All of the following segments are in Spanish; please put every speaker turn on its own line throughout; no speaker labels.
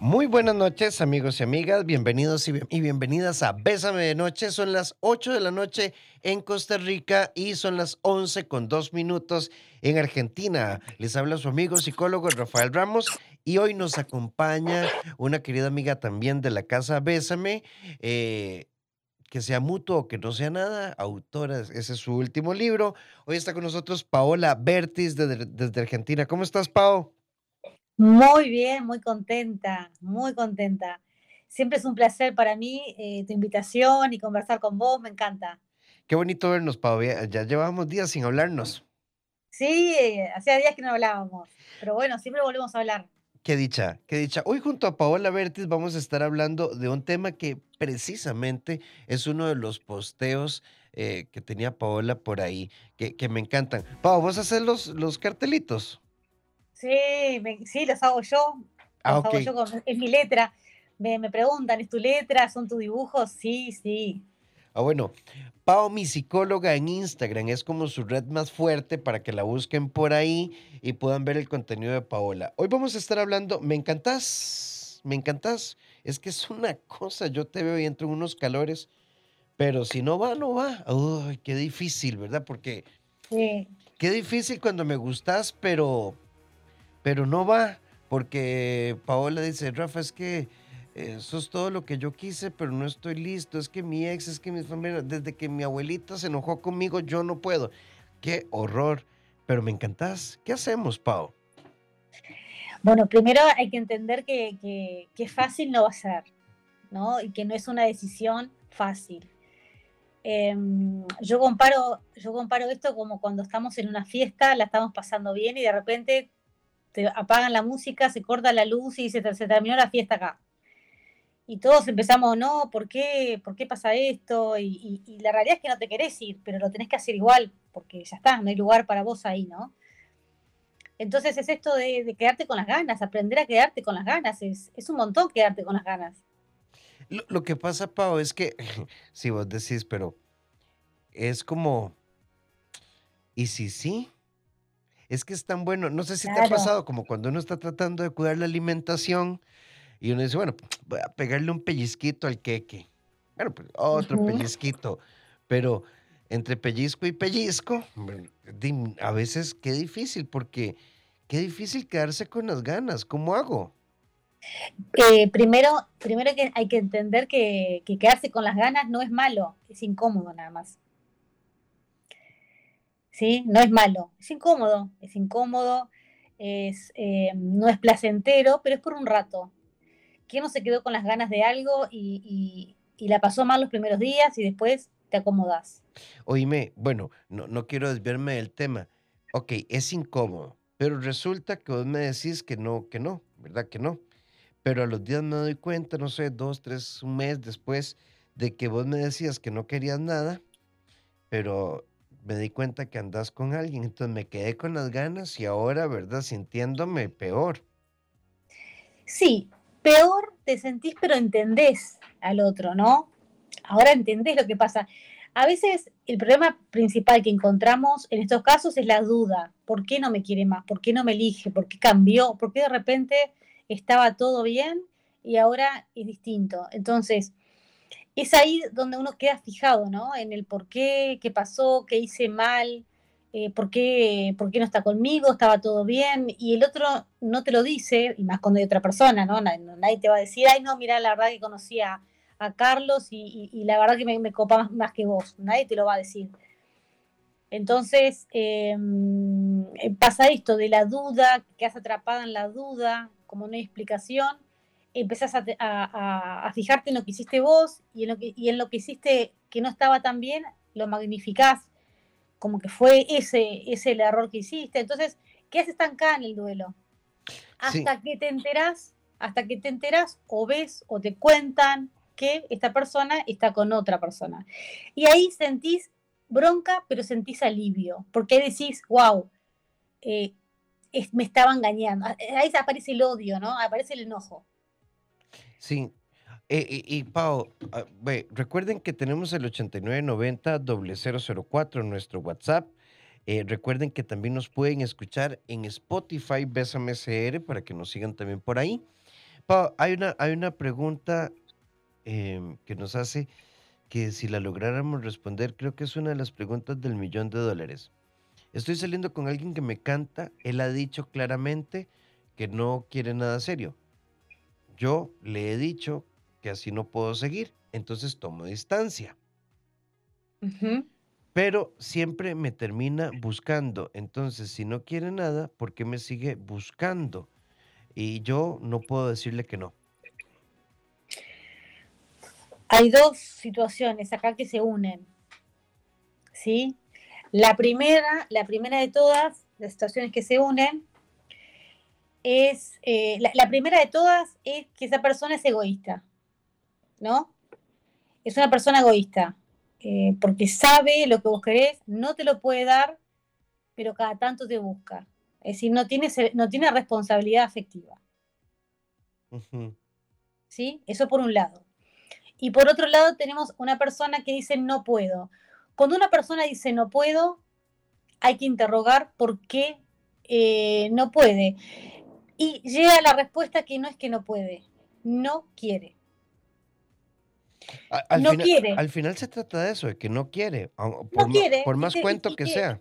Muy buenas noches, amigos y amigas. Bienvenidos y, bienvenidas a Bésame de Noche. Son las 8 de la noche en Costa Rica y son las 11 con 2 minutos en Argentina. Les habla su amigo psicólogo Rafael Ramos y hoy nos acompaña una querida amiga también de la casa Bésame. eh, que sea mutuo o que no sea nada, autora, ese es su último libro. Hoy está con nosotros Paola Bertis desde, desde Argentina. ¿Cómo estás, Pao?
Muy bien, muy contenta, muy contenta. Siempre es un placer para mí eh, tu invitación y conversar con vos, me encanta.
Qué bonito vernos, Pao. Ya llevábamos días sin hablarnos.
Sí, eh, hacía días que no hablábamos, pero bueno, siempre volvemos a hablar.
Qué dicha, qué dicha. Hoy junto a Paola Bertis vamos a estar hablando de un tema que precisamente es uno de los posteos eh, que tenía Paola por ahí, que, que me encantan. Pao, ¿vos haces los, los cartelitos?
Sí, me- sí, los hago yo,
Ah,
los hago yo, con- es mi letra. Me, me preguntan, ¿es tu letra? ¿Son tus dibujos? Sí, sí.
Ah, bueno, Pao, mi psicóloga en Instagram, es como su red más fuerte para que la busquen por ahí y puedan ver el contenido de Paola. Hoy vamos a estar hablando, me encantás, me encantás. Es que es una cosa, yo te veo y entro en unos calores, pero si no va, no va. Uy, qué difícil, ¿verdad? Porque
sí.
qué difícil cuando me gustas, pero, pero no va. Porque Paola dice, Rafa, es que eh, sos todo lo que yo quise, pero no estoy listo. Es que mi ex, es que mi familia, desde que mi abuelita se enojó conmigo, yo no puedo. Qué horror. Pero me encantás. ¿Qué hacemos, Pau?
Bueno, primero hay que entender que, que, que fácil no va a ser, ¿no? Y que no es una decisión fácil. Em, yo, comparo, yo comparo esto como cuando estamos en una fiesta, la estamos pasando bien y de repente te apagan la música, se corta la luz y se, terminó la fiesta acá. Y todos empezamos, no, ¿por qué, ¿por qué pasa esto? Y, la realidad es que no te querés ir, pero lo tenés que hacer igual, porque ya está, no hay lugar para vos ahí, ¿no? Entonces es esto de, de quedarte con las ganas, aprender a quedarte con las ganas, es, es un montón quedarte con las ganas.
Lo, lo que pasa, Pau, es que, si vos decís, pero es como, ¿y si sí? Es que es tan bueno. No sé si te ha pasado como cuando uno está tratando de cuidar la alimentación y uno dice, bueno, voy a pegarle un pellizquito al queque. Bueno, pues otro pellizquito. Pero entre pellizco y pellizco, bueno, a veces qué difícil, porque qué difícil quedarse con las ganas. ¿Cómo hago?
Eh, primero, primero que hay que entender que, que quedarse con las ganas no es malo, es incómodo nada más. ¿Sí? No es malo, es incómodo, es incómodo, es, eh, no es placentero, pero es por un rato. ¿Quién no se quedó con las ganas de algo y, y- la pasó mal los primeros días y después te acomodás?
Oíme, bueno, no, no quiero desviarme del tema. Ok, es incómodo, pero resulta que vos me decís que no, que no, ¿verdad? Que no. Pero a los días me doy cuenta, no sé, dos, tres, un mes después de que vos me decías que no querías nada, pero me di cuenta que andás con alguien, entonces me quedé con las ganas y ahora, ¿verdad? Sintiéndome peor.
Sí, peor te sentís, pero entendés al otro, ¿no? Ahora entendés lo que pasa. A veces el problema principal que encontramos en estos casos es la duda. ¿Por qué no me quiere más? ¿Por qué no me elige? ¿Por qué cambió? ¿Por qué de repente estaba todo bien y ahora es distinto? Entonces, es ahí donde uno queda fijado, ¿no? En el por qué, qué pasó, qué hice mal, eh, por, qué, por qué no está conmigo, estaba todo bien, y el otro no te lo dice, y más cuando hay otra persona, ¿no? Nadie, te va a decir, ay, no, mira, la verdad que conocí a, Carlos y, la verdad que me, copa más, que vos, nadie te lo va a decir. Entonces, eh, eh, pasa esto de la duda, que quedas atrapada en la duda, como no hay explicación, empezás a, te- a- a- a fijarte en lo que hiciste vos y en, lo que, y en lo que hiciste que no estaba tan bien, lo magnificás como que fue ese, ese el error que hiciste. Entonces, quedas estancada en el duelo.
Sí.
Hasta que te enterás, hasta que te enterás o ves o te cuentan que esta persona está con otra persona. Y ahí sentís bronca, pero sentís alivio, porque ahí decís, wow, eh, es- me estaba engañando. Ahí aparece el odio, ¿no? Aparece el enojo.
Sí. Eh, y, y, Pau, ah, recuerden que tenemos el 8990-004 en nuestro WhatsApp. Eh, recuerden que también nos pueden escuchar en Spotify, Bésame CR, para que nos sigan también por ahí. hay una, hay una pregunta em, que nos hace que si la lográramos responder, creo que es una de las preguntas del millón de dólares. Estoy saliendo con alguien que me canta, él ha dicho claramente que no quiere nada serio. Yo le he dicho que así no puedo seguir, entonces tomo distancia. Pero siempre me termina buscando, entonces si no quiere nada, ¿por qué me sigue buscando? Y yo no puedo decirle que no.
Hay dos situaciones acá que se unen. ¿Sí? La primera, la primera de todas, las situaciones que se unen, es, eh, la, primera de todas es que esa persona es egoísta, ¿no? Es una persona egoísta, eh, porque sabe lo que vos querés, no te lo puede dar, pero cada tanto te busca. Es decir, no tiene, no tiene responsabilidad afectiva. ¿Sí? Eso por un lado. Y por otro lado tenemos una persona que dice no puedo. Cuando una persona dice no puedo, hay que interrogar por qué eh, no puede. Y llega la respuesta que no es que no puede, no quiere.
Al no quiere. Al final se trata de eso, de que no quiere, por, quiere, por más cuento que sea.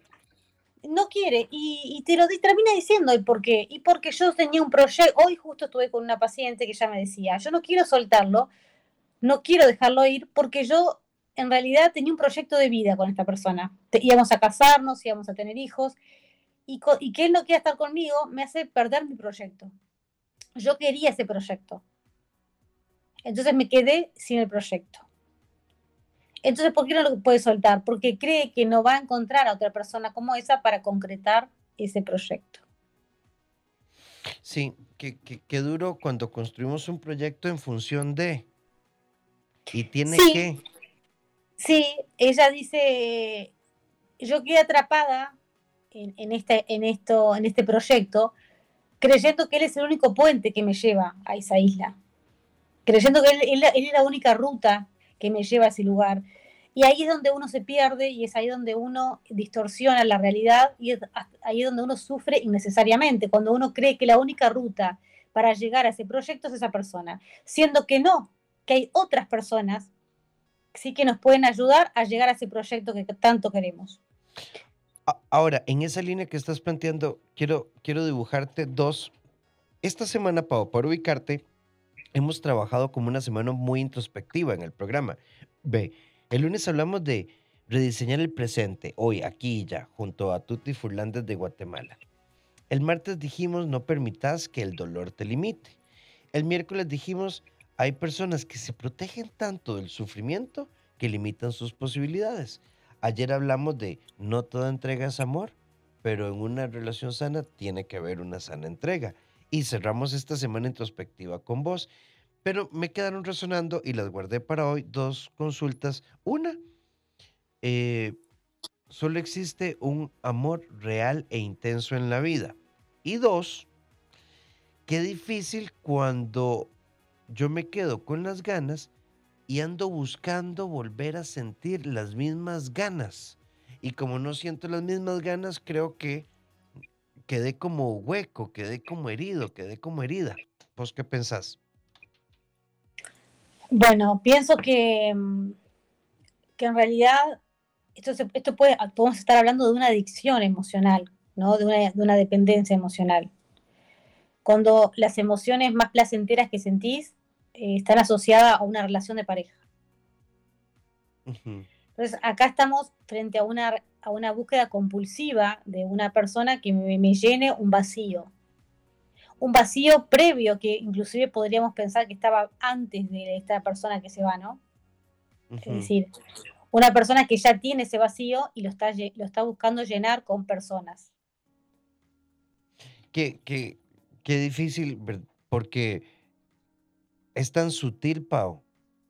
No quiere, y, te lo termina diciendo y por qué. Y porque yo tenía un proyecto, hoy justo estuve con una paciente que ya me decía, yo no quiero soltarlo, no quiero dejarlo ir porque yo en realidad tenía un proyecto de vida con esta persona. íbamos a casarnos, íbamos a tener hijos, y, que él no quiera estar conmigo me hace perder mi proyecto. Yo quería ese proyecto. Entonces me quedé sin el proyecto. Entonces, ¿por qué no lo puede soltar? Porque cree que no va a encontrar a otra persona como esa para concretar ese proyecto.
Sí, qué duro cuando construimos un proyecto en función de... Y tiene que...
Sí, ella dice, yo quedé atrapada en, este, en, esto, en este proyecto, creyendo que él es el único puente que me lleva a esa isla, creyendo que él, es la única ruta que me lleva a ese lugar. Y ahí es donde uno se pierde y es ahí donde uno distorsiona la realidad y es ahí donde uno sufre innecesariamente, cuando uno cree que la única ruta para llegar a ese proyecto es esa persona, siendo que no, que hay otras personas sí que nos pueden ayudar a llegar a ese proyecto que tanto queremos.
Ahora, en esa línea que estás planteando, quiero, quiero dibujarte dos. Esta semana, Pau, para ubicarte, hemos trabajado como una semana muy introspectiva en el programa. Ve, el lunes hablamos de rediseñar el presente, hoy, aquí y ya, junto a Tutti Furlandes de Guatemala. El martes dijimos, no permitas que el dolor te limite. El miércoles dijimos, hay personas que se protegen tanto del sufrimiento que limitan sus posibilidades. Ayer hablamos de no toda entrega es amor, pero en una relación sana tiene que haber una sana entrega. Y cerramos esta semana introspectiva con vos. Pero me quedaron resonando y las guardé para hoy dos consultas. Una, eh, solo existe un amor real e intenso en la vida. Y dos, qué difícil cuando yo me quedo con las ganas y ando buscando volver a sentir las mismas ganas. Y como no siento las mismas ganas, creo que quedé como hueco, quedé como herido, quedé como herida. ¿Vos qué pensás?
Bueno, pienso que, mm, que en realidad esto, esto puede, podemos estar hablando de una adicción emocional, ¿no? de, una, de una dependencia emocional. Cuando las emociones más placenteras que sentís eh, están asociadas a una relación de pareja. Entonces, acá estamos frente a una, a una búsqueda compulsiva de una persona que me, llene un vacío. Un vacío previo que inclusive podríamos pensar que estaba antes de esta persona que se va, ¿no? Es decir, una persona que ya tiene ese vacío y lo está, lo está buscando llenar con personas.
Qué, qué, qué difícil, porque es tan sutil, Pau,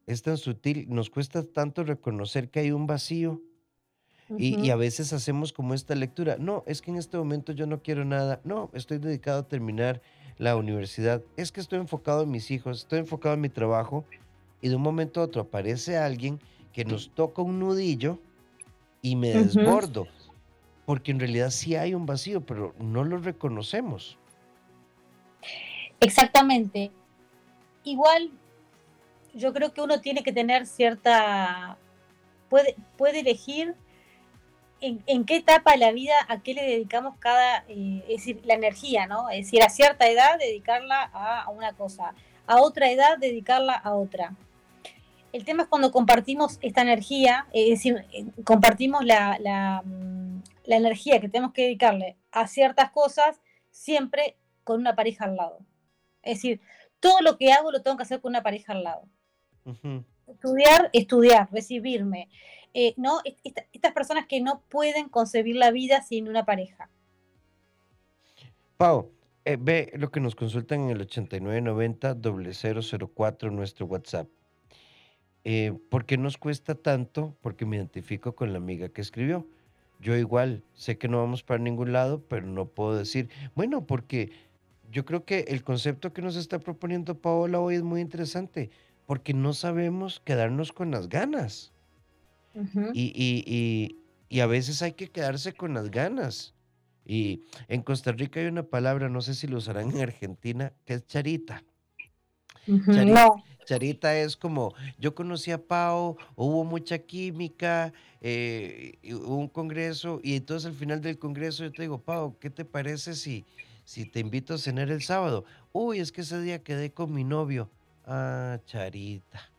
es tan sutil, nos cuesta tanto reconocer que hay un vacío. y, a veces hacemos como esta lectura, no, es que en este momento yo no quiero nada, no, estoy dedicado a terminar la universidad, es que estoy enfocado en mis hijos, estoy enfocado en mi trabajo, y de un momento a otro aparece alguien que nos toca un nudillo y me desbordo, porque en realidad sí hay un vacío, pero no lo reconocemos.
Exactamente. Igual yo creo que uno tiene que tener cierta, puede, puede elegir en, qué etapa de la vida a qué le dedicamos cada, eh, es decir, la energía, ¿no? Es decir, a cierta edad dedicarla a, una cosa, a otra edad dedicarla a otra. El tema es cuando compartimos esta energía, es decir, eh, compartimos la, mm, la energía que tenemos que dedicarle a ciertas cosas siempre con una pareja al lado. Es decir, todo lo que hago lo tengo que hacer con una pareja al lado. Estudiar, estudiar, recibirme. Eh, ¿no? estas personas que no pueden concebir la vida sin una pareja.
Pau, eh, ve lo que nos consultan en el 8990-004 nuestro WhatsApp. Eh, ¿Por qué nos cuesta tanto? Porque me identifico con la amiga que escribió. Yo igual sé que no vamos para ningún lado, pero no puedo decir, bueno, porque yo creo que el concepto que nos está proponiendo Paola hoy es muy interesante, porque no sabemos quedarnos con las ganas. y, y, a veces hay que quedarse con las ganas. Y en Costa Rica hay una palabra, no sé si lo usarán en Argentina, que es charita. Charita, es como, yo conocí a Pau, hubo mucha química, eh, hubo un congreso, y entonces al final del congreso yo te digo, Pau, ¿qué te parece si, si te invito a cenar el sábado? Uy, es que ese día quedé con mi novio. Ah, Charita.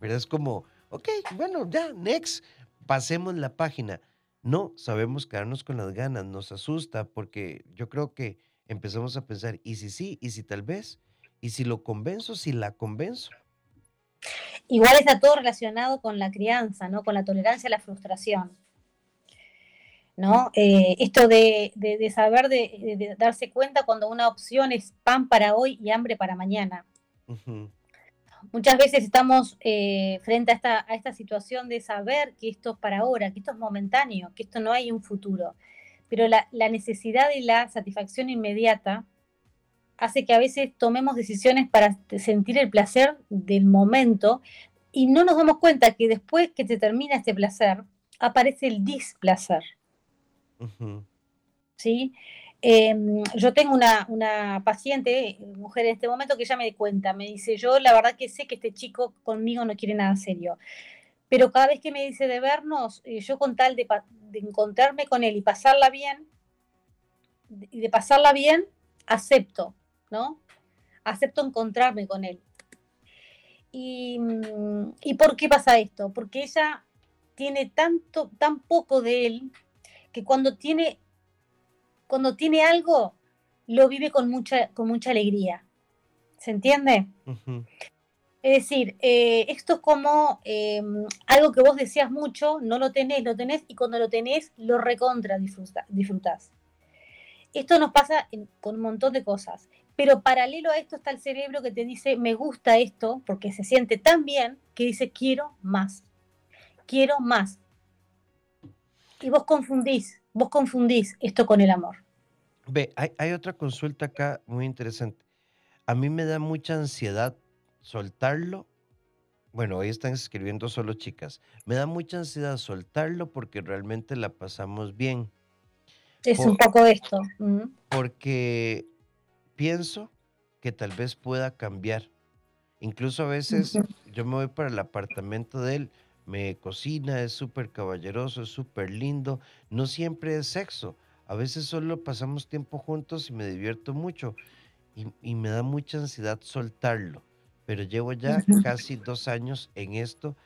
¿Verdad? Es como, ok, bueno, ya, next, pasemos la página. No sabemos quedarnos con las ganas, nos asusta porque yo creo que empezamos a pensar, ¿y si sí? ¿Y si tal vez? ¿Y si lo convenzo? ¿Si la convenzo?
Igual está todo relacionado con la crianza, ¿no? Con la tolerancia a la frustración. ¿No? Eh, esto de, saber, de, darse cuenta cuando una opción es pan para hoy y hambre para mañana muchas veces estamos eh, frente a esta, a esta situación de saber que esto es para ahora, que esto es momentáneo, que esto no hay un futuro. Pero la, necesidad y la satisfacción inmediata hace que a veces tomemos decisiones para sentir el placer del momento y no nos damos cuenta que después que te termina este placer, aparece el displacer. ¿Sí? Em, yo tengo una, paciente, mujer en este momento, que ya me cuenta, me dice, yo la verdad que sé que este chico conmigo no quiere nada serio, pero cada vez que me dice de vernos, eh, yo con tal de, encontrarme con él y pasarla bien, y de pasarla bien, acepto, ¿no? Acepto encontrarme con él. Y, mm, ¿Y por qué pasa esto? Porque ella tiene tanto, tan poco de él, que cuando tiene cuando tiene algo, lo vive con mucha, con mucha alegría. ¿Se entiende? Es decir, eh, esto es como em, algo que vos decías mucho, no lo tenés, lo tenés, y cuando lo tenés, lo recontra disfrutás. Esto nos pasa con un montón de cosas. Pero paralelo a esto está el cerebro que te dice, me gusta esto, porque se siente tan bien, que dice, quiero más. Quiero más. Y vos confundís, vos confundís esto con el amor.
Ve, hay, otra consulta acá muy interesante. A mí me da mucha ansiedad soltarlo. Bueno, hoy están escribiendo solo chicas. Me da mucha ansiedad soltarlo porque realmente la pasamos bien.
Es un poco esto.
Porque pienso que tal vez pueda cambiar. Incluso a veces yo me voy para el apartamento de él me cocina, es súper caballeroso, es súper lindo. No siempre es sexo. A veces solo pasamos tiempo juntos y me divierto mucho. Y, me da mucha ansiedad soltarlo. Pero llevo ya casi dos años en esto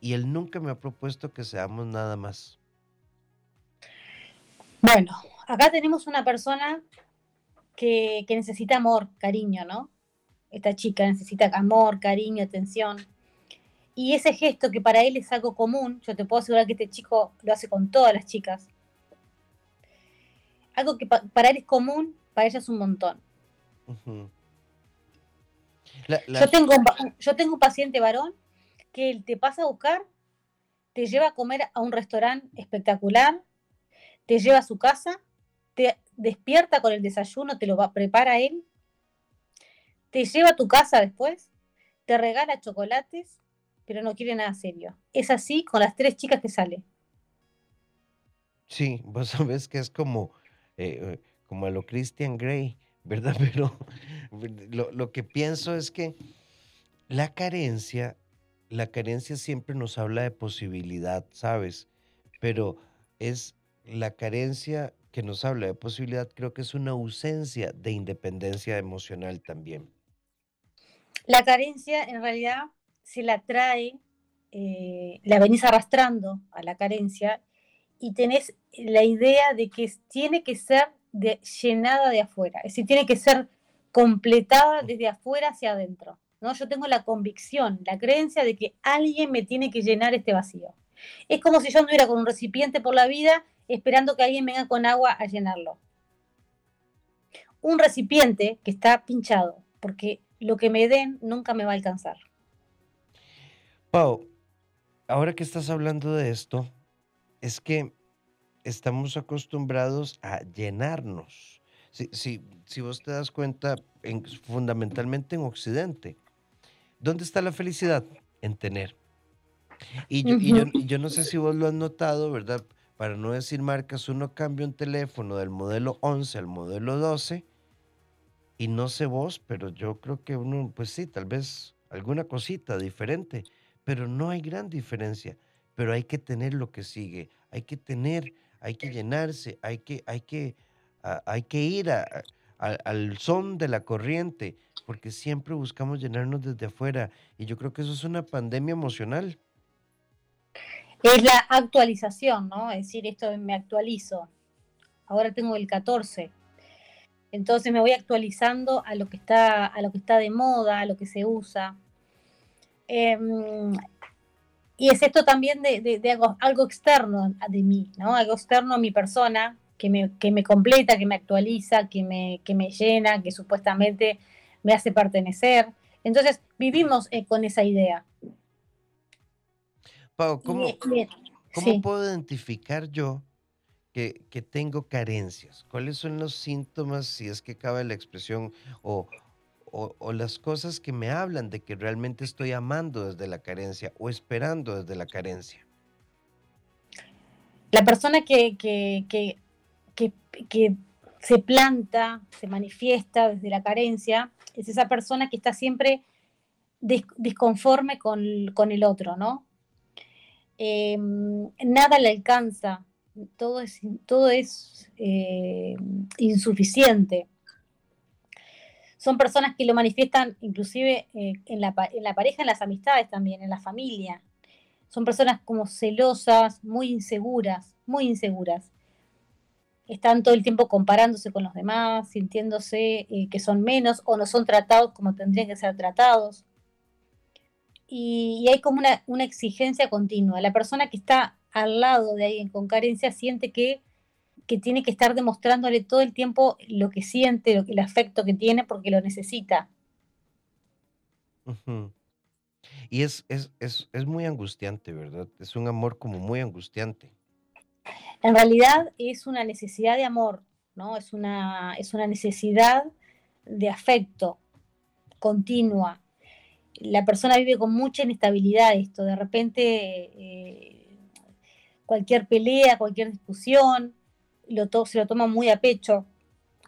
y él nunca me ha propuesto que seamos nada más.
Bueno, acá tenemos una persona que, que necesita amor, cariño, ¿no? Esta chica necesita amor, cariño, atención y ese gesto que para él es algo común, yo te puedo asegurar que este chico lo hace con todas las chicas. Algo que para él es común, para ella es un montón. Yo, tengo un, yo tengo un paciente varón que él te pasa a buscar, te lleva a comer a un restaurante espectacular, te lleva a su casa, te despierta con el desayuno, te lo va, prepara él, te lleva a tu casa después, te regala chocolates, pero no quiere nada serio. Es así con las tres chicas que sale.
Sí, vos sabés que es como, eh, como a lo Christian Grey, ¿verdad? Pero lo, que pienso es que La carencia, la carencia siempre nos habla de posibilidad, ¿sabes? Pero es la carencia que nos habla de posibilidad, creo que es una ausencia de independencia emocional también.
La carencia en realidad se la trae, eh, la venís arrastrando a la carencia y tenés la idea de que tiene que ser llenada de afuera, es decir, tiene que ser completada desde afuera hacia adentro. ¿no? Yo tengo la convicción, la creencia de que alguien me tiene que llenar este vacío. Es como si yo anduviera con un recipiente por la vida esperando que alguien venga con agua a llenarlo. Un recipiente que está pinchado, porque lo que me den nunca me va a alcanzar.
Pau, ahora que estás hablando de esto, es que estamos acostumbrados a llenarnos. Si, si, vos te das cuenta, fundamentalmente en Occidente, ¿dónde está la felicidad? En tener. Y yo, y yo, no sé si vos lo has notado, ¿verdad? Para no decir marcas, uno cambia un teléfono del modelo 11 al modelo 12 y no sé vos, pero yo creo que uno, pues sí, tal vez alguna cosita diferente, pero no hay gran diferencia. Pero hay que tener lo que sigue, hay que tener, hay que llenarse, hay que, hay que, hay que ir al son de la corriente, porque siempre buscamos llenarnos desde afuera. Y yo creo que eso es una pandemia emocional.
Es la actualización, ¿no? Es decir, esto me actualizo. Ahora tengo el 14. Entonces me voy actualizando a lo que está, a lo que está de moda, a lo que se usa. Em, y es esto también de, algo, externo de mí, ¿no? Algo externo a mi persona, que me, que me completa, que me actualiza, que me, que me llena, que supuestamente me hace pertenecer. Entonces vivimos eh, con esa idea.
¿cómo, puedo identificar yo que, tengo carencias? ¿Cuáles son los síntomas, si es que cabe la expresión, o, las cosas que me hablan de que realmente estoy amando desde la carencia o esperando desde la carencia?
La persona que, que, se planta, se manifiesta desde la carencia, es esa persona que está siempre disconforme con, con el otro, ¿no? Em, nada le alcanza, todo es, todo es eh, insuficiente. Son personas que lo manifiestan inclusive eh, en, la, en la pareja, en las amistades también, en la familia. Son personas como celosas, muy inseguras, muy inseguras. Están todo el tiempo comparándose con los demás, sintiéndose eh, que son menos o no son tratados como tendrían que ser tratados y, hay como una, exigencia continua. La persona que está al lado de alguien con carencia siente que, tiene que estar demostrándole todo el tiempo lo que siente, lo, el afecto que tiene porque lo necesita.
Y es, es, es, muy angustiante, ¿verdad? Es un amor como muy angustiante.
En realidad es una necesidad de amor, ¿no? Es una, es una necesidad de afecto continua, la persona vive con mucha inestabilidad esto, de repente eh, cualquier pelea, cualquier discusión, lo se lo toma muy a pecho,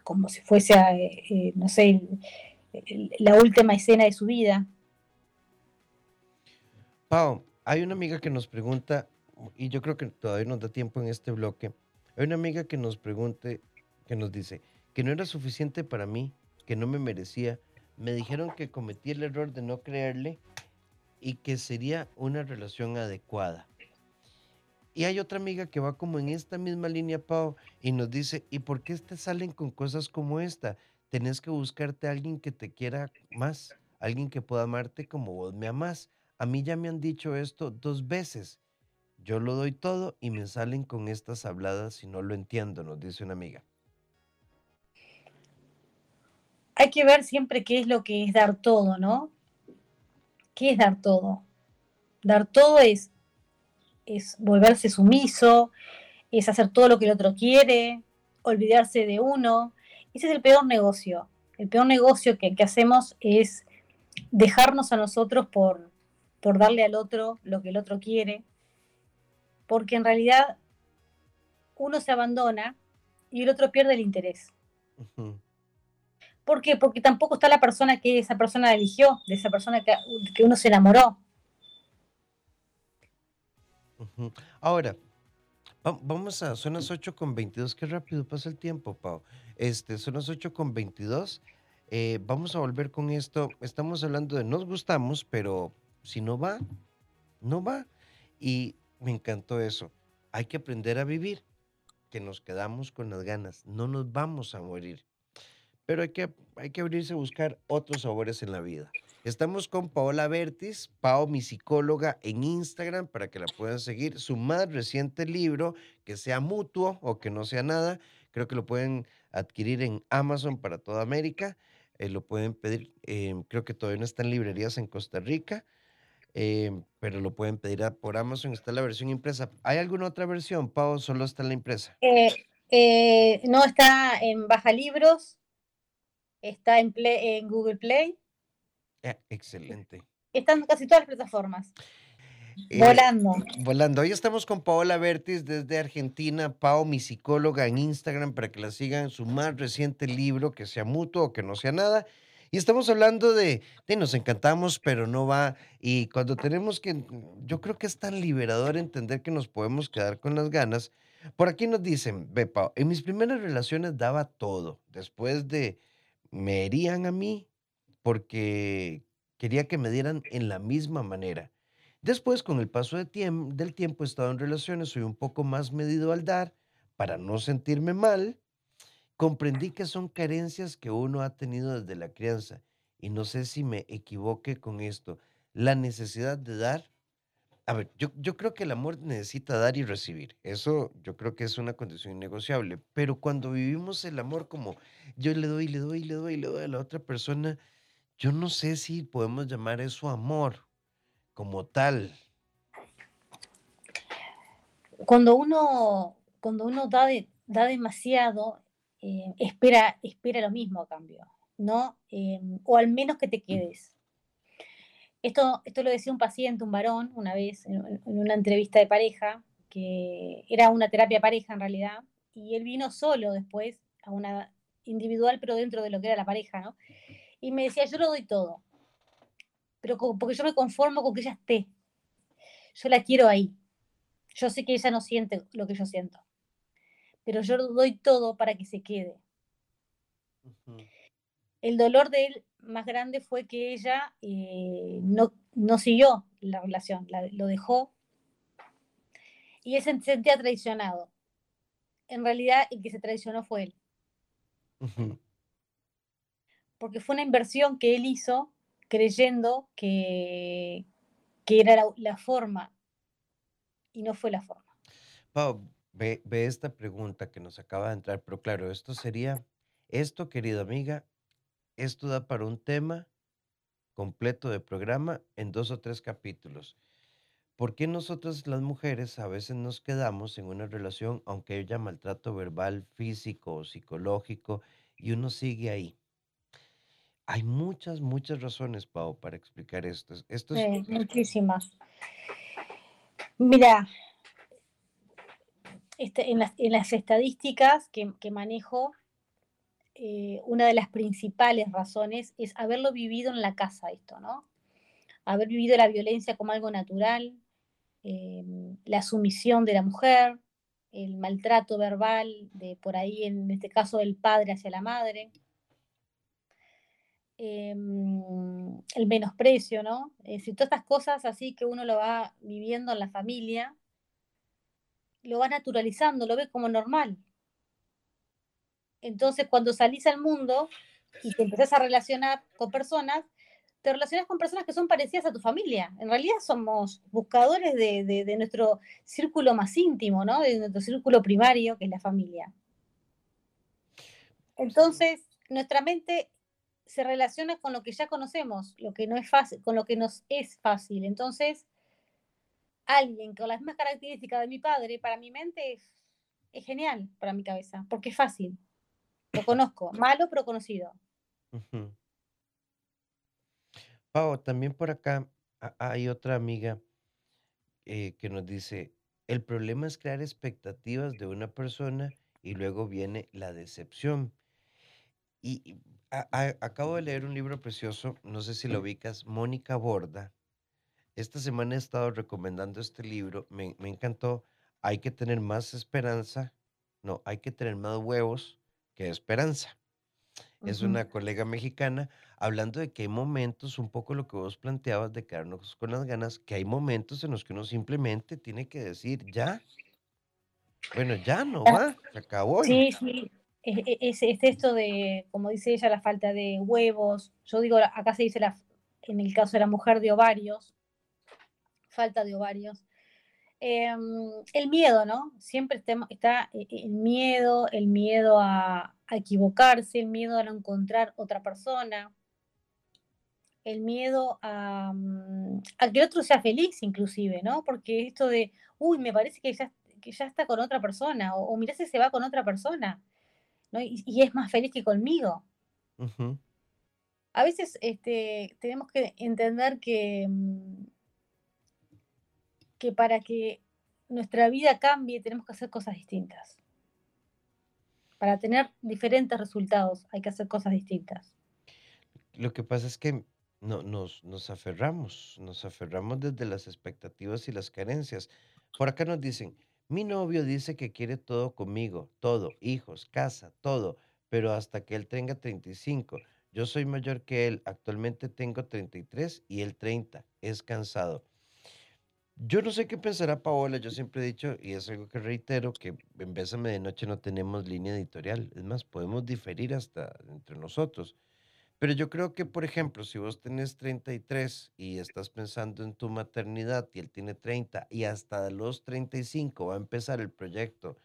como si fuese, eh, eh, no sé, la última escena de su vida.
Pau, hay una amiga que nos pregunta, y yo creo que todavía nos da tiempo en este bloque, hay una amiga que nos pregunte, que nos dice, que no era suficiente para mí, que no me merecía, me dijeron que cometí el error de no creerle y que sería una relación adecuada. Y hay otra amiga que va como en esta misma línea, Pau, y nos dice, ¿y por qué te salen con cosas como esta? Tenés que buscarte a alguien que te quiera más, alguien que pueda amarte como vos me amás. A mí ya me han dicho esto dos veces. Yo lo doy todo y me salen con estas habladas y no lo entiendo, nos dice una amiga
hay que ver siempre qué es lo que es dar todo, ¿no? ¿Qué es dar todo? Dar todo es, es volverse sumiso, es hacer todo lo que el otro quiere, olvidarse de uno. Ese es el peor negocio. El peor negocio que, hacemos es dejarnos a nosotros por, por darle al otro lo que el otro quiere, porque en realidad uno se abandona y el otro pierde el interés ¿Por qué? Porque tampoco está la persona que esa persona eligió, de esa persona que, que uno se enamoró.
Ahora, vamos a, son las 8 con 22, qué rápido pasa el tiempo, Pau. Este, son las 8 con 22. Eh, vamos a volver con esto. Estamos hablando de nos gustamos, pero si no va, no va. Y me encantó eso. Hay que aprender a vivir, que nos quedamos con las ganas. No nos vamos a morir. Pero hay que, hay que abrirse a buscar otros sabores en la vida. Estamos con Paola Bertis, Pao, mi psicóloga, en Instagram para que la puedan seguir. Su más reciente libro, que sea mutuo o que no sea nada, creo que lo pueden adquirir en Amazon para toda América. Eh, lo pueden pedir, em, creo que todavía no está en librerías en Costa Rica, em, pero lo pueden pedir por Amazon. Está la versión impresa. ¿Hay alguna otra versión, Pau? ¿Solo está en la impresa?
Eh, eh, no, está en Baja Libros, está en Google Play
Ah, excelente.
Están casi todas las plataformas. Eh, volando.
Volando. Hoy estamos con Paola Bertis desde Argentina, Pao, mi psicóloga en Instagram, para que la sigan su más reciente libro, que sea mutuo o que no sea nada. Y estamos hablando de, de nos encantamos, pero no va. Y cuando tenemos que, yo creo que es tan liberador entender que nos podemos quedar con las ganas. Por aquí nos dicen, ve, Pao, en mis primeras relaciones daba todo. Después de, me herían a mí, porque quería que me dieran en la misma manera. Después, con el paso de del tiempo, he estado en relaciones, soy un poco más medido al dar para no sentirme mal. Comprendí que son carencias que uno ha tenido desde la crianza y no sé si me equivoque con esto. La necesidad de dar. A ver, yo, yo creo que el amor necesita dar y recibir. Eso yo creo que es una condición innegociable. Pero cuando vivimos el amor como yo le doy, le doy, le doy, le doy a la otra persona, yo no sé si podemos llamar eso amor como tal.
Cuando uno, cuando uno da, da demasiado, eh, espera, espera lo mismo a cambio, ¿no? Eh, o al menos que te mm. quedes. Esto, esto lo decía un paciente, un varón, una vez en, en una entrevista de pareja, que era una terapia pareja en realidad, y él vino solo después a una individual, pero dentro de lo que era la pareja, ¿no? Y me decía, yo lo doy todo, pero porque yo me conformo con que ella esté. Yo la quiero ahí. Yo sé que ella no siente lo que yo siento, pero yo lo doy todo para que se quede. El dolor de él más grande fue que ella eh, no, no, siguió la relación, lo dejó y él se sentía traicionado. En realidad, el que se traicionó fue él porque fue una inversión que él hizo creyendo que, que era la, forma y no fue la forma.
Pau, ve, ve esta pregunta que nos acaba de entrar, pero claro, esto sería, esto, querida amiga, esto da para un tema completo de programa en dos o tres capítulos. ¿Por qué nosotras las mujeres a veces nos quedamos en una relación, aunque haya maltrato verbal, físico o psicológico, y uno sigue ahí? Hay muchas, muchas razones, Pau, para explicar esto. esto
es... muchísimas. Mira, este, en, las, estadísticas que, manejo, eh, una de las principales razones es haberlo vivido en la casa, esto, ¿no? Haber vivido la violencia como algo natural, em, la sumisión de la mujer, el maltrato verbal de por ahí, en este caso, del padre hacia la madre. Em, el menosprecio, ¿no? Es decir, todas estas cosas así que uno lo va viviendo en la familia, lo va naturalizando, lo ve como normal. Entonces, cuando salís al mundo y te empezás a relacionar con personas, te relacionas con personas que son parecidas a tu familia. En realidad somos buscadores de, de nuestro círculo más íntimo, ¿no? De nuestro círculo primario, que es la familia. Entonces, nuestra mente se relaciona con lo que ya conocemos, lo que no es fácil, con lo que nos es fácil. Entonces, alguien con las mismas características de mi padre, para mi mente es, genial para mi cabeza, porque es fácil. Lo conozco, malo pero conocido.
Pau, también por acá hay otra amiga eh, que nos dice, el problema es crear expectativas de una persona y luego viene la decepción. Y acabo de leer un libro precioso, no sé si lo ubicas, Mónica Borda. Esta semana he estado recomendando este libro, me, me encantó. Hay que tener más esperanza, no, hay que tener más huevos que esperanza. Es una colega mexicana hablando de que hay momentos, un poco lo que vos planteabas de quedarnos con las ganas, que hay momentos en los que uno simplemente tiene que decir ya. Bueno, ya no va, se acabó.
Sí, sí. Es, esto de, como dice ella, la falta de huevos. Yo digo, acá se dice la, en el caso de la mujer de ovarios, falta de ovarios. Em, el miedo, ¿no? Siempre está, eh, el miedo, el miedo a, equivocarse, el miedo a no encontrar otra persona, el miedo a, mm, a, que el otro sea feliz inclusive, ¿no? Porque esto de, uy, me parece que ya, que ya está con otra persona, o, mira si se va con otra persona, ¿no? Y, es más feliz que conmigo. A veces este, tenemos que entender que, mm, que para que nuestra vida cambie tenemos que hacer cosas distintas. Para tener diferentes resultados hay que hacer cosas distintas.
Lo que pasa es que no, nos, nos aferramos, nos aferramos desde las expectativas y las carencias. Por acá nos dicen, mi novio dice que quiere todo conmigo, todo, hijos, casa, todo, pero hasta que él tenga 35. Yo soy mayor que él, actualmente tengo 33 y él 30. Es cansado. Yo no sé qué pensará Paola, yo siempre he dicho, y es algo que reitero, que en Bésame de Noche no tenemos línea editorial. Es más, podemos diferir hasta entre nosotros. Pero yo creo que, por ejemplo, si vos tenés 33 y estás pensando en tu maternidad y él tiene 30 y hasta los 35 va a empezar el proyecto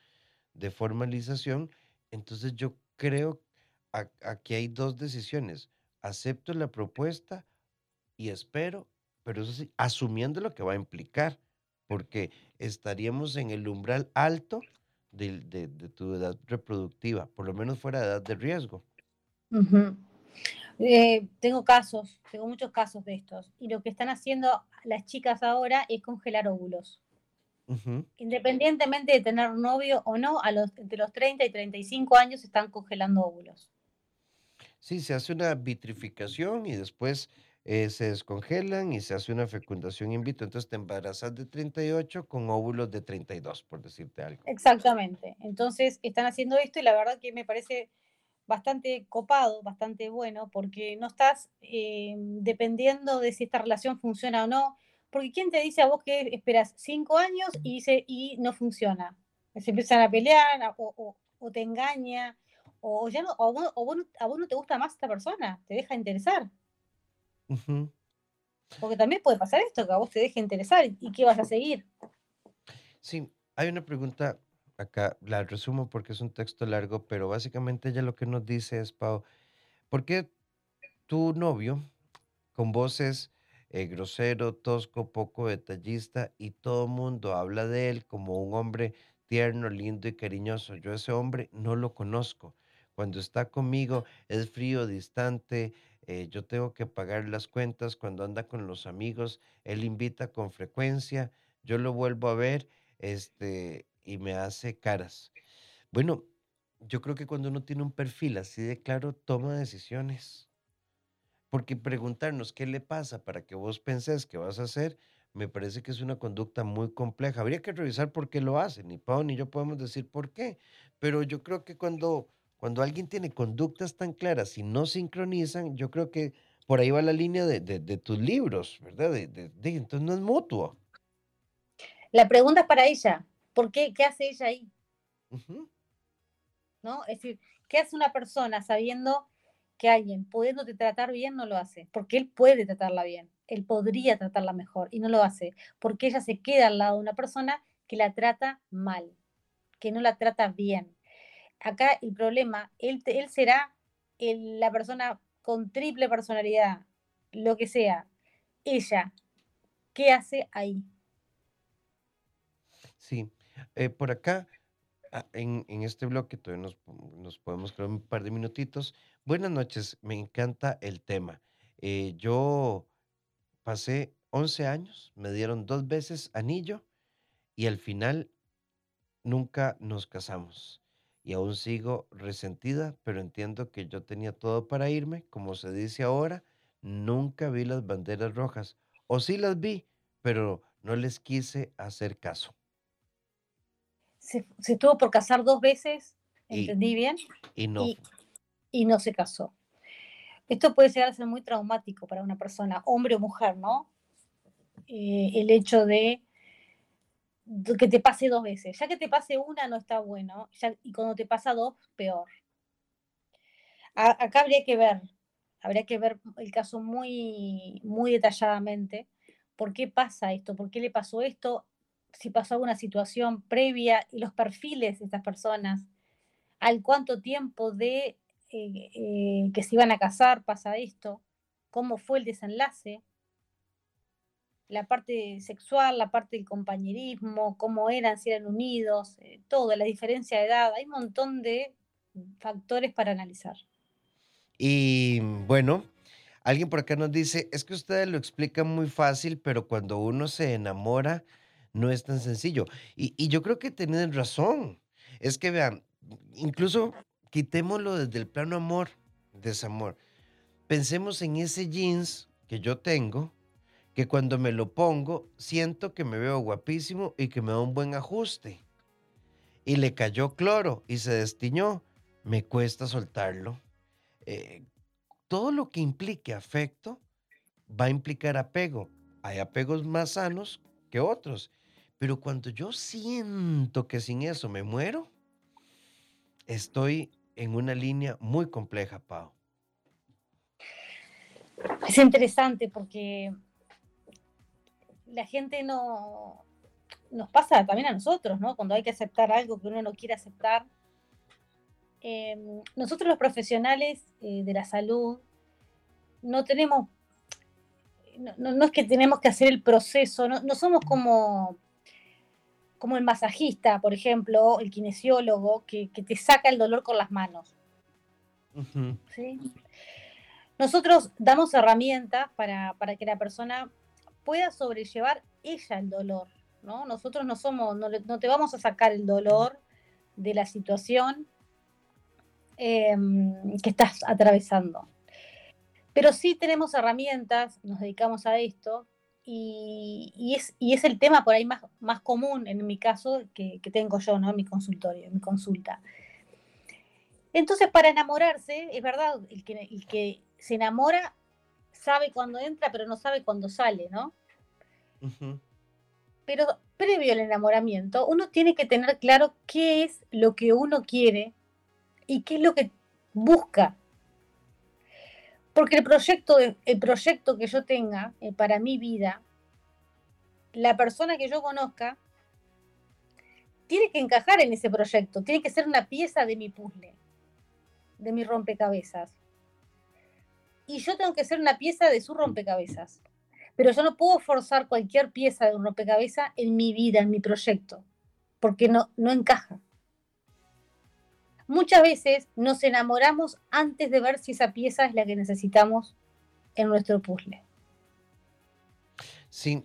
de formalización, entonces yo creo que aquí hay dos decisiones. Acepto la propuesta y espero pero eso sí, asumiendo lo que va a implicar, porque estaríamos en el umbral alto de, tu edad reproductiva, por lo menos fuera de edad de riesgo.
Eh, tengo casos, tengo muchos casos de estos, y lo que están haciendo las chicas ahora es congelar óvulos. Independientemente de tener novio o no, a los, entre los 30 y 35 años están congelando óvulos.
Sí, se hace una vitrificación y después eh, se descongelan y se hace una fecundación in vitro. Entonces te embarazas de 38 con óvulos de 32, por decirte algo.
Exactamente. Entonces están haciendo esto y la verdad que me parece bastante copado, bastante bueno, porque no estás eh, dependiendo de si esta relación funciona o no. Porque ¿quién te dice a vos que esperas cinco años y, y no funciona? Se empiezan a pelear o, te engaña o, ya no, o, a vos no te gusta más esta persona, te deja interesar. Porque también puede pasar esto, que a vos te deje interesar y qué vas a seguir.
Sí, hay una pregunta acá, la resumo porque es un texto largo, pero básicamente ella lo que nos dice es, Pau, ¿por qué tu novio con voces eh, grosero, tosco, poco detallista y todo mundo habla de él como un hombre tierno, lindo y cariñoso? Yo ese hombre no lo conozco. Cuando está conmigo es frío, distante, eh, yo tengo que pagar las cuentas cuando anda con los amigos, él invita con frecuencia, yo lo vuelvo a ver este, y me hace caras. Bueno, yo creo que cuando uno tiene un perfil así de claro, toma decisiones. Porque preguntarnos qué le pasa para que vos pensés que vas a hacer, me parece que es una conducta muy compleja. Habría que revisar por qué lo hace. Ni Pau ni yo podemos decir por qué. Pero yo creo que cuando cuando alguien tiene conductas tan claras y no sincronizan, yo creo que por ahí va la línea de, tus libros, ¿verdad? De, entonces no es mutuo.
La pregunta es para ella. ¿Por qué? ¿Qué hace ella ahí? ¿No? Es decir, ¿qué hace una persona sabiendo que alguien pudiéndote tratar bien no lo hace? Porque él puede tratarla bien, él podría tratarla mejor y no lo hace, porque ella se queda al lado de una persona que la trata mal, que no la trata bien acá el problema, él, él será la persona con triple personalidad, lo que sea. Ella, ¿qué hace ahí?
Sí, eh, por acá, en, este bloque, todavía nos, podemos quedar un par de minutitos. Buenas noches, me encanta el tema. Eh, yo pasé 11 años, me dieron dos veces anillo y al final nunca nos casamos y aún sigo resentida, pero entiendo que yo tenía todo para irme, como se dice ahora, nunca vi las banderas rojas, o sí las vi, pero no les quise hacer caso.
Se, se tuvo por casar dos veces,
Y,
¿entendí bien?
y no,
Y, y no se casó. Esto puede llegar a ser muy traumático para una persona, hombre o mujer, ¿no? Eh, el hecho de, de que te pase dos veces. Ya que te pase una no está bueno, ya- y cuando te pasa dos, peor. A- acá habría que ver, habría que ver el caso muy, muy detalladamente. ¿Por qué pasa esto? ¿Por qué le pasó esto? Si pasó alguna situación previa y los perfiles de estas personas, al cuánto tiempo de eh, eh, que se iban a casar pasa esto, cómo fue el desenlace, la parte sexual, la parte del compañerismo, cómo eran, si eran unidos, eh, todo, la diferencia de edad, hay un montón de factores para analizar.
Y bueno, alguien por acá nos dice, es que ustedes lo explican muy fácil, pero cuando uno se enamora no es tan sencillo. Y, yo creo que tienen razón. Es que vean, incluso quitémoslo desde el plano amor, desamor. Pensemos en ese jeans que yo tengo, que cuando me lo pongo siento que me veo guapísimo y que me da un buen ajuste. Y le cayó cloro y se destiñó. Me cuesta soltarlo eh, todo lo que implique afecto va a implicar apego. Hay apegos más sanos que otros. Pero cuando yo siento que sin eso me muero, estoy en una línea muy compleja, Pau.
Es interesante porque la gente no nos pasa también a nosotros, ¿no? Cuando hay que aceptar algo que uno no quiere aceptar. Eh, nosotros los profesionales eh, de la salud no tenemos, no, es que tenemos que hacer el proceso, no somos como, como el masajista, por ejemplo, el kinesiólogo, que, que te saca el dolor con las manos.
Uh -huh.
¿sí? Nosotros damos herramientas para, para, que la persona pueda sobrellevar ella el dolor, ¿no? Nosotros no somos, no, no te vamos a sacar el dolor de la situación eh, que estás atravesando. Pero sí tenemos herramientas, nos dedicamos a esto, y, y, es, y es, el tema por ahí más, más común en mi caso que, que, tengo yo, ¿no? En mi consultorio, en mi consulta. Entonces, para enamorarse, es verdad, el que, el que se enamora sabe cuándo entra, pero no sabe cuándo sale, ¿no?
Uh -huh.
Pero previo al enamoramiento, uno tiene que tener claro qué es lo que uno quiere y qué es lo que busca. Porque el proyecto, el proyecto que yo tenga eh, para mi vida, la persona que yo conozca, tiene que encajar en ese proyecto, tiene que ser una pieza de mi puzzle, de mi rompecabezas. Y yo tengo que ser una pieza de su rompecabezas. Pero yo no puedo forzar cualquier pieza de un rompecabezas en mi vida, en mi proyecto, porque no, no encaja. Muchas veces nos enamoramos antes de ver si esa pieza es la que necesitamos en nuestro puzzle.
Sí,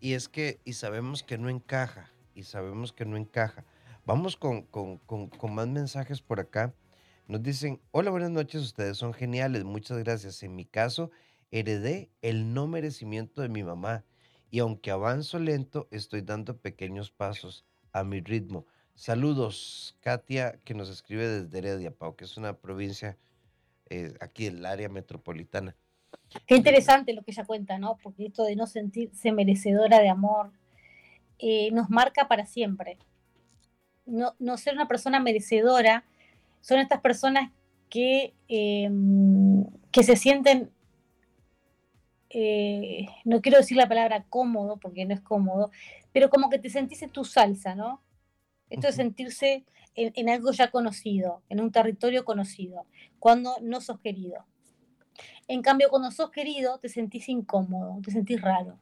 y es que, y sabemos que no encaja, y sabemos que no encaja. Vamos con, con, con, con más mensajes por acá. Nos dicen, hola, buenas noches, ustedes son geniales, muchas gracias. En mi caso, heredé el no merecimiento de mi mamá y aunque avanzo lento, estoy dando pequeños pasos a mi ritmo. Saludos, Katia, que nos escribe desde Heredia, Pau, que es una provincia eh, aquí del área metropolitana.
Qué interesante lo que ella cuenta, ¿no? Porque esto de no sentirse merecedora de amor eh, nos marca para siempre. No, no ser una persona merecedora son estas personas que, eh, que se sienten, eh, no quiero decir la palabra cómodo, porque no es cómodo, pero como que te sentís en tu salsa, ¿no? Esto es sentirse en, en, algo ya conocido, en un territorio conocido, cuando no sos querido. En cambio, cuando sos querido, te sentís incómodo, te sentís raro.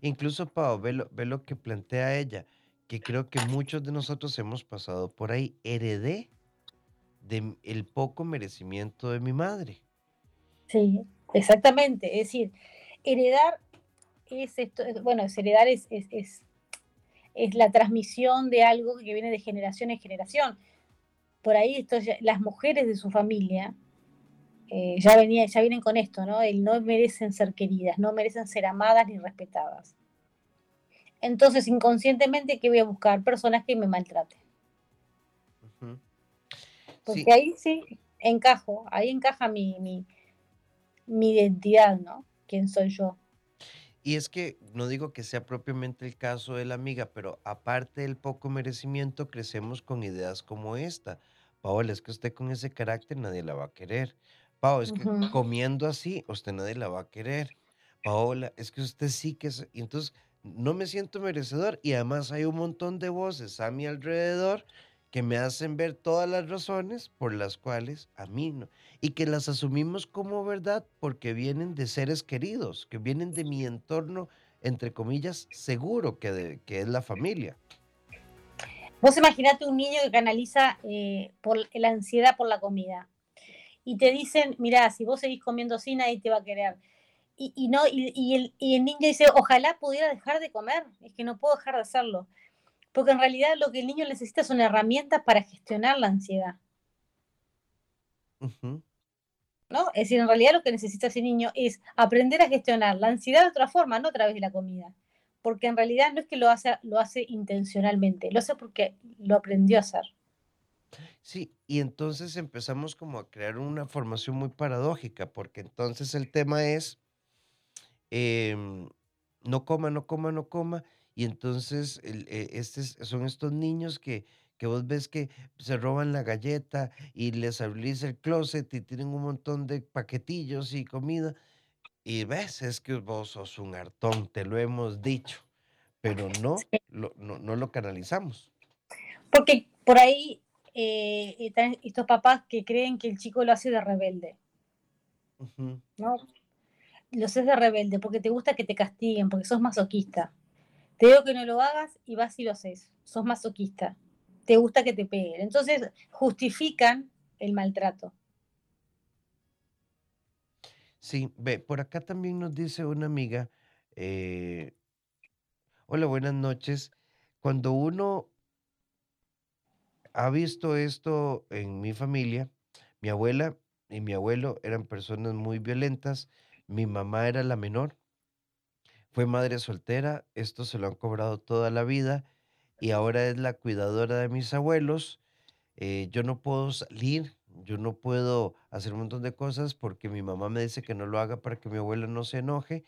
Incluso, Pau, ve lo, ve lo que plantea ella, que creo que muchos de nosotros hemos pasado por ahí. Heredé de el poco merecimiento de mi madre.
Sí, exactamente. Es decir, heredar es esto, bueno, es heredar es, es, es es la transmisión de algo que viene de generación en generación. Por ahí esto, las mujeres de su familia eh, ya, venía, ya vienen con esto, ¿no? El no merecen ser queridas, no merecen ser amadas ni respetadas. Entonces, inconscientemente, ¿qué voy a buscar? Personas que me maltraten. Porque ahí sí encajo, ahí encaja mi, mi, mi identidad, ¿no? ¿Quién soy yo?
Y es que no digo que sea propiamente el caso de la amiga, pero aparte del poco merecimiento, crecemos con ideas como esta. Paola, es que usted con ese carácter nadie la va a querer. Paola, es que comiendo así, usted nadie la va a querer. Paola, es que usted sí que es... Y entonces, no me siento merecedor y además hay un montón de voces a mi alrededor que me hacen ver todas las razones por las cuales a mí no. Y que las asumimos como verdad porque vienen de seres queridos, que vienen de mi entorno, entre comillas, seguro que, que es la familia.
Vos imaginate un niño que canaliza eh, por la ansiedad por la comida. Y te dicen, mira, si vos seguís comiendo así, nadie te va a querer. Y, no, y, el, y el niño dice, ojalá pudiera dejar de comer, es que no puedo dejar de hacerlo porque en realidad lo que el niño necesita son herramientas para gestionar la ansiedad. ¿No? Es decir, en realidad lo que necesita ese niño es aprender a gestionar la ansiedad de otra forma, no a través de la comida. Porque en realidad no es que lo hace, lo hace intencionalmente, lo hace porque lo aprendió a hacer.
Sí, y entonces empezamos como a crear una formación muy paradójica, porque entonces el tema es, em, no coma, no coma, no coma, y entonces eh, son estos niños que, que vos ves que se roban la galleta y les abrís el closet y tienen un montón de paquetillos y comida. Y ves, es que vos sos un hartón, te lo hemos dicho, pero no, lo, no, lo canalizamos.
Porque por ahí eh, están estos papás que creen que el chico lo hace de rebelde. ¿No? Lo haces de rebelde porque te gusta que te castiguen, porque sos masoquista. Te digo que no lo hagas y vas y lo haces. Sos masoquista. Te gusta que te peguen. Entonces justifican el maltrato.
Sí, ve, por acá también nos dice una amiga, eh, hola, buenas noches. Cuando uno ha visto esto en mi familia, mi abuela y mi abuelo eran personas muy violentas, mi mamá era la menor, fue madre soltera, esto se lo han cobrado toda la vida y ahora es la cuidadora de mis abuelos. Eh, yo no puedo salir, yo no puedo hacer un montón de cosas porque mi mamá me dice que no lo haga para que mi abuela no se enoje.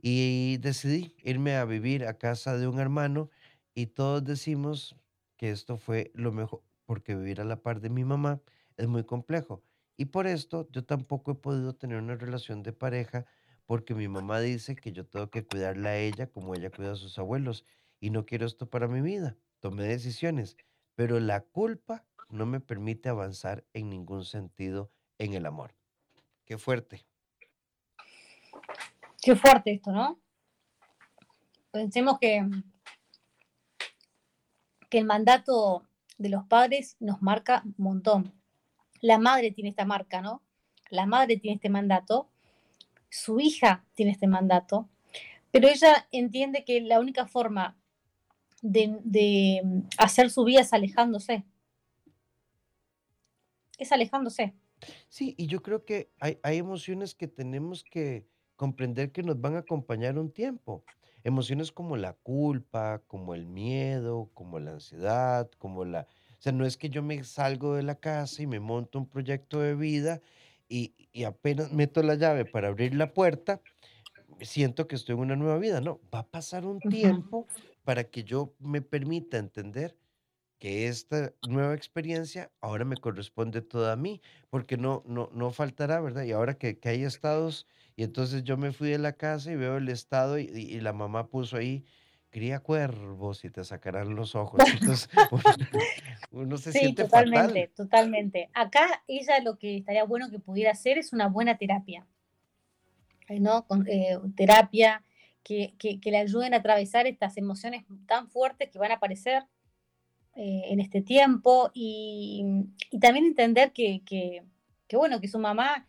Y decidí irme a vivir a casa de un hermano y todos decimos que esto fue lo mejor, porque vivir a la par de mi mamá es muy complejo. Y por esto yo tampoco he podido tener una relación de pareja porque mi mamá dice que yo tengo que cuidarla a ella como ella cuida a sus abuelos y no quiero esto para mi vida. Tomé decisiones, pero la culpa no me permite avanzar en ningún sentido en el amor. Qué fuerte.
Qué fuerte esto, ¿no? Pensemos que, que el mandato de los padres nos marca un montón. La madre tiene esta marca, ¿no? La madre tiene este mandato su hija tiene este mandato, pero ella entiende que la única forma de, hacer su vida es alejándose. Es alejándose.
Sí, y yo creo que hay, emociones que tenemos que comprender que nos van a acompañar un tiempo. Emociones como la culpa, como el miedo, como la ansiedad, como la... O sea, no es que yo me salgo de la casa y me monto un proyecto de vida y, apenas meto la llave para abrir la puerta, siento que estoy en una nueva vida. No, va a pasar un tiempo para que yo me permita entender que esta nueva experiencia ahora me corresponde toda a mí, porque no, no, no faltará, ¿verdad? Y ahora que, que hay estados, y entonces yo me fui de la casa y veo el estado y la mamá puso ahí cría cuervos y te sacarán los ojos. Entonces,
uno, se sí, totalmente, totalmente. Acá ella lo que estaría bueno que pudiera hacer es una buena terapia, ¿no? Con, eh, terapia que, que, le ayuden a atravesar estas emociones tan fuertes que van a aparecer eh, en este tiempo y, y también entender que, que, bueno, que su mamá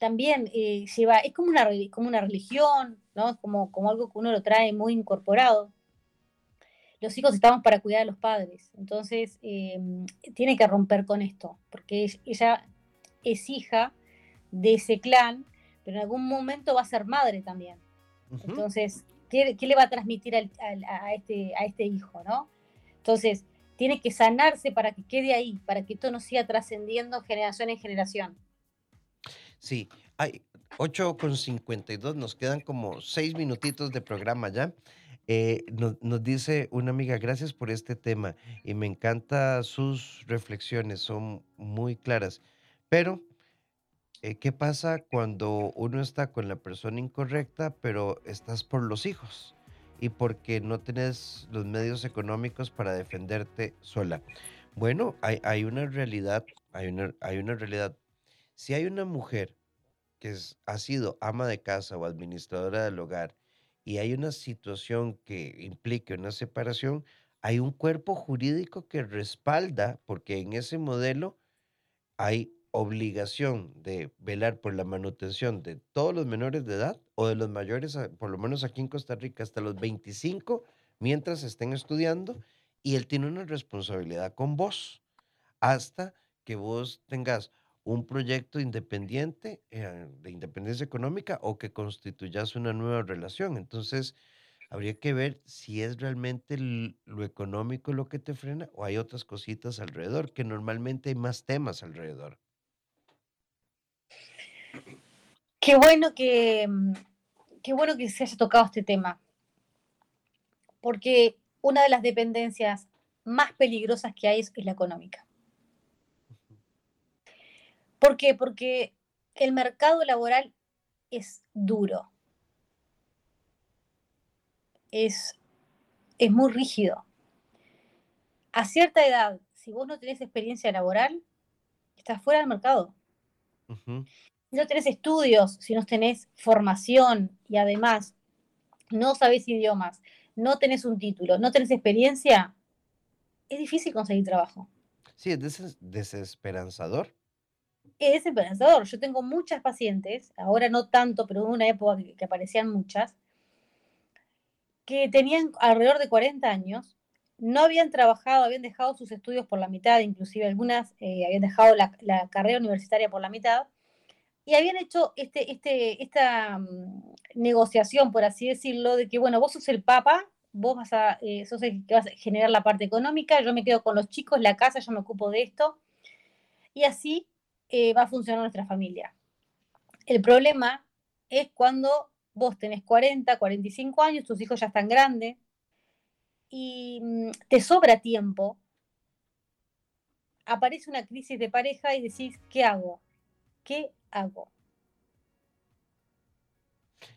también eh, lleva, es como una, como una religión, ¿no? Como, como algo que uno lo trae muy incorporado. los hijos estamos para cuidar a los padres. Entonces, em, tiene que romper con esto, porque ella es hija de ese clan, pero en algún momento va a ser madre también. Entonces, ¿qué, le va a transmitir a, este, a este hijo, no? Entonces, tiene que sanarse para que quede ahí, para que esto no siga trascendiendo generación en generación.
Sí, hay 8 con 52, nos quedan como 6 minutitos de programa ya. Eh, nos, dice una amiga, gracias por este tema y me encanta sus reflexiones, son muy claras. Pero, eh, ¿qué pasa cuando uno está con la persona incorrecta, pero estás por los hijos? Y porque no tienes los medios económicos para defenderte sola. Bueno, hay, hay una realidad, hay una, hay una realidad. Si hay una mujer que ha sido ama de casa o administradora del hogar y hay una situación que implique una separación, hay un cuerpo jurídico que respalda, porque en ese modelo hay obligación de velar por la manutención de todos los menores de edad o de los mayores, por lo menos aquí en Costa Rica, hasta los 25, mientras estén estudiando, y él tiene una responsabilidad con vos, hasta que vos tengas un proyecto independiente, eh, de independencia económica, o que constituyas una nueva relación. Entonces, habría que ver si es realmente lo económico lo que te frena o hay otras cositas alrededor, que normalmente hay más temas alrededor.
Qué bueno que, mm, qué bueno que se haya tocado este tema, porque una de las dependencias más peligrosas que hay es la económica. ¿Por qué? Porque el mercado laboral es duro. Es, es muy rígido. A cierta edad, si vos no tenés experiencia laboral, estás fuera del mercado. Si no tenés estudios, si no tenés formación y además no sabés idiomas, no tenés un título, no tenés experiencia, es difícil conseguir trabajo.
Sí, es desesperanzador
es esperanzador. Yo tengo muchas pacientes, ahora no tanto, pero en una época que, aparecían muchas, que tenían alrededor de 40 años, no habían trabajado, habían dejado sus estudios por la mitad, inclusive algunas eh, habían dejado la, carrera universitaria por la mitad, y habían hecho este, este, esta mm, negociación, por así decirlo, de que, bueno, vos sos el papa, vos vas a, eh, sos el que vas a generar la parte económica, yo me quedo con los chicos, la casa, yo me ocupo de esto, y así eh, va a funcionar nuestra familia. El problema es cuando vos tenés 40, 45 años, tus hijos ya están grandes y mm, te sobra tiempo, aparece una crisis de pareja y decís, ¿qué hago? ¿Qué hago?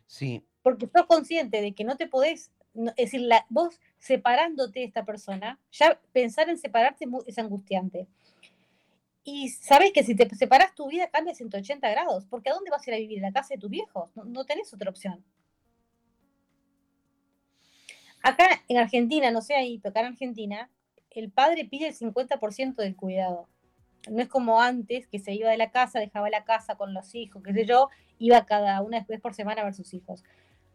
Sí.
Porque sos consciente de que no te podés, es decir, la, vos separándote de esta persona, ya pensar en separarte es angustiante. Y sabes que si te separas tu vida cambia 180 grados, porque ¿a dónde vas a ir a vivir? ¿En la casa de tus viejos? No, tenés otra opción. Acá en Argentina, no sé ahí, pero acá en Argentina, el padre pide el 50% del cuidado. No es como antes, que se iba de la casa, dejaba la casa con los hijos, qué sé yo, iba cada una vez por semana a ver sus hijos.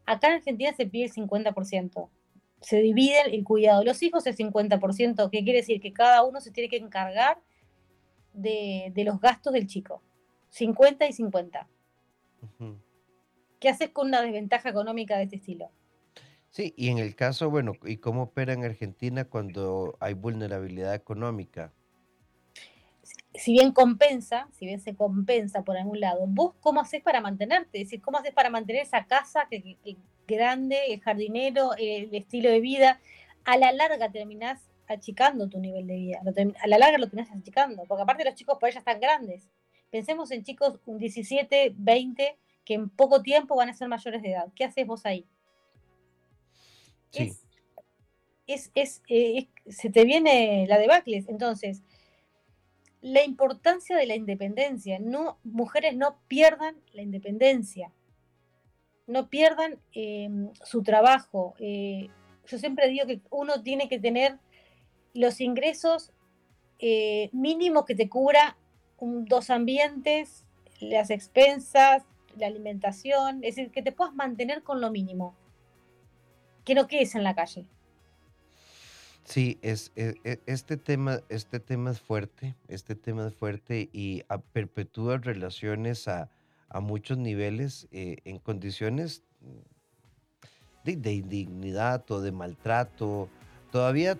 Acá en Argentina se pide el 50%. Se divide el cuidado los hijos el 50%, que quiere decir que cada uno se tiene que encargar de, los gastos del chico. 50 y 50. ¿Qué haces con una desventaja económica de este estilo?
Sí, y en el caso, bueno, ¿y cómo opera en Argentina cuando hay vulnerabilidad económica?
Si bien compensa, si bien se compensa por algún lado, ¿vos cómo haces para mantenerte? Es decir, ¿cómo haces para mantener esa casa que, grande, el jardinero, el estilo de vida? A la larga terminás achicando tu nivel de vida. a la larga lo tenés achicando, porque aparte los chicos por ya están grandes. Pensemos en chicos un 17, 20, que en poco tiempo van a ser mayores de edad. ¿Qué haces vos ahí?
Sí.
Es, eh, se te viene la debacle. Entonces, la importancia de la independencia. No, mujeres no pierdan la independencia. No pierdan em, su trabajo. Eh, yo siempre digo que uno tiene que tener los ingresos eh, mínimos que te cubra dos ambientes, las expensas, la alimentación, es decir, que te puedas mantener con lo mínimo, que no quedes en la calle.
Sí, es, e- e- este tema, este tema es fuerte, este tema es fuerte y a- perpetúa relaciones a, a muchos niveles eh, en condiciones de indignidad o de maltrato. Todavía,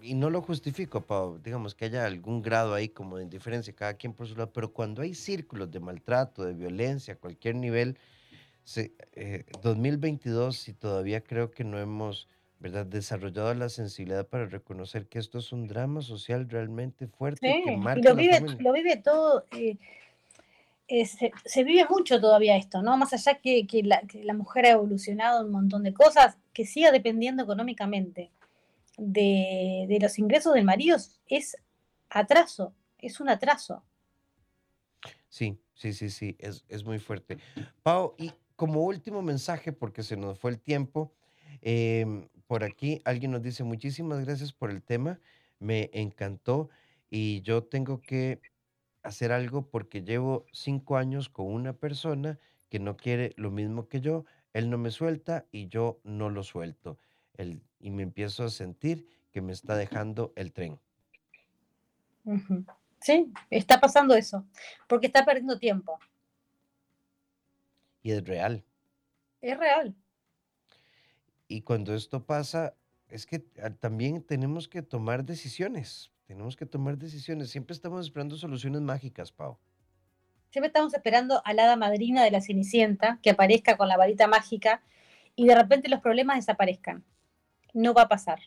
y no lo justifico, Pau, digamos que haya algún grado ahí como de indiferencia, cada quien por su lado, pero cuando hay círculos de maltrato, de violencia, cualquier nivel, se, eh, 2022 y todavía creo que no hemos, ¿verdad?, desarrollado la sensibilidad para reconocer que esto es un drama social realmente fuerte que
Sí, y
marca
lo vive,
familia.
lo vive todo, eh, eh, se, se vive mucho todavía esto, ¿no? Más allá que, que la, que la mujer ha evolucionado un montón de cosas, que siga dependiendo económicamente de, de los ingresos del marido es atraso, es un atraso.
Sí, sí, sí, sí, es, es muy fuerte. Pau, y como último mensaje, porque se nos fue el tiempo, em, por aquí alguien nos dice muchísimas gracias por el tema, me encantó y yo tengo que hacer algo porque llevo cinco años con una persona que no quiere lo mismo que yo, él no me suelta y yo no lo suelto, Y me empiezo a sentir que me está dejando el tren.
Sí, está pasando eso, porque está perdiendo tiempo.
Y es real.
Es real.
Y cuando esto pasa, es que ah, también tenemos que tomar decisiones. Tenemos que tomar decisiones. Siempre estamos esperando soluciones mágicas, Pau.
Siempre estamos esperando a la hada madrina de la Cenicienta que aparezca con la varita mágica y de repente los problemas desaparezcan. No va a pasar.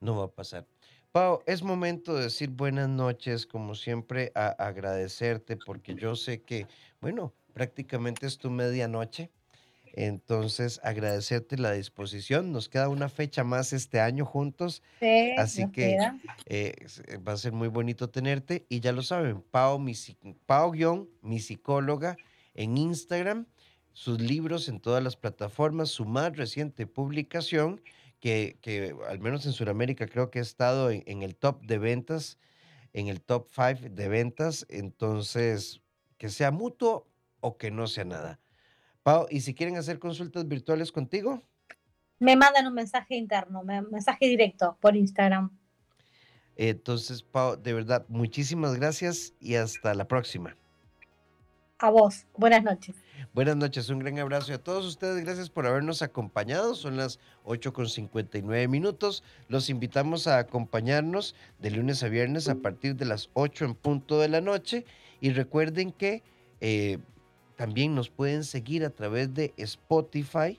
No va a pasar. Pau, es momento de decir buenas noches, como siempre, a agradecerte, porque yo sé que, bueno, prácticamente es tu medianoche. Entonces, agradecerte la disposición. Nos queda una fecha más este año juntos.
Sí,
Así que eh, eh, va a ser muy bonito tenerte. Y ya lo saben, Pau, mi, Pau guion, mi psicóloga en Instagram, sus libros en todas las plataformas, su más reciente publicación, que, que al menos en Sudamérica creo que ha estado en, en el top de ventas, en el top 5 de ventas. Entonces, que sea mutuo o que no sea nada. Pau, y si quieren hacer consultas virtuales contigo,
Me mandan un mensaje interno, un mensaje directo por Instagram.
entonces, Pau, de verdad, muchísimas gracias y hasta la próxima.
A vos. Buenas noches.
Buenas noches, un gran abrazo a todos ustedes, gracias por habernos acompañado. Son las 8 con 59 minutos. Los invitamos a acompañarnos de lunes a viernes a partir de las 8 en punto de la noche. Y recuerden que eh, también nos pueden seguir a través de Spotify.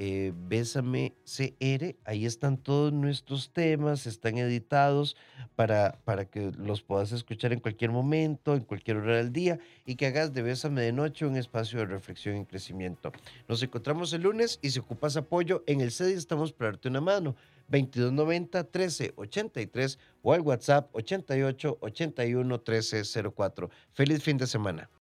Eh, Bésame CR, ahí están todos nuestros temas, están editados para, para que los puedas escuchar en cualquier momento, en cualquier hora del día y que hagas de Bésame de Noche un espacio de reflexión y crecimiento. Nos encontramos el lunes y si ocupas apoyo en el CEDI estamos para darte una mano. 2290 1383 o al WhatsApp 88 81 1304. Feliz fin de semana.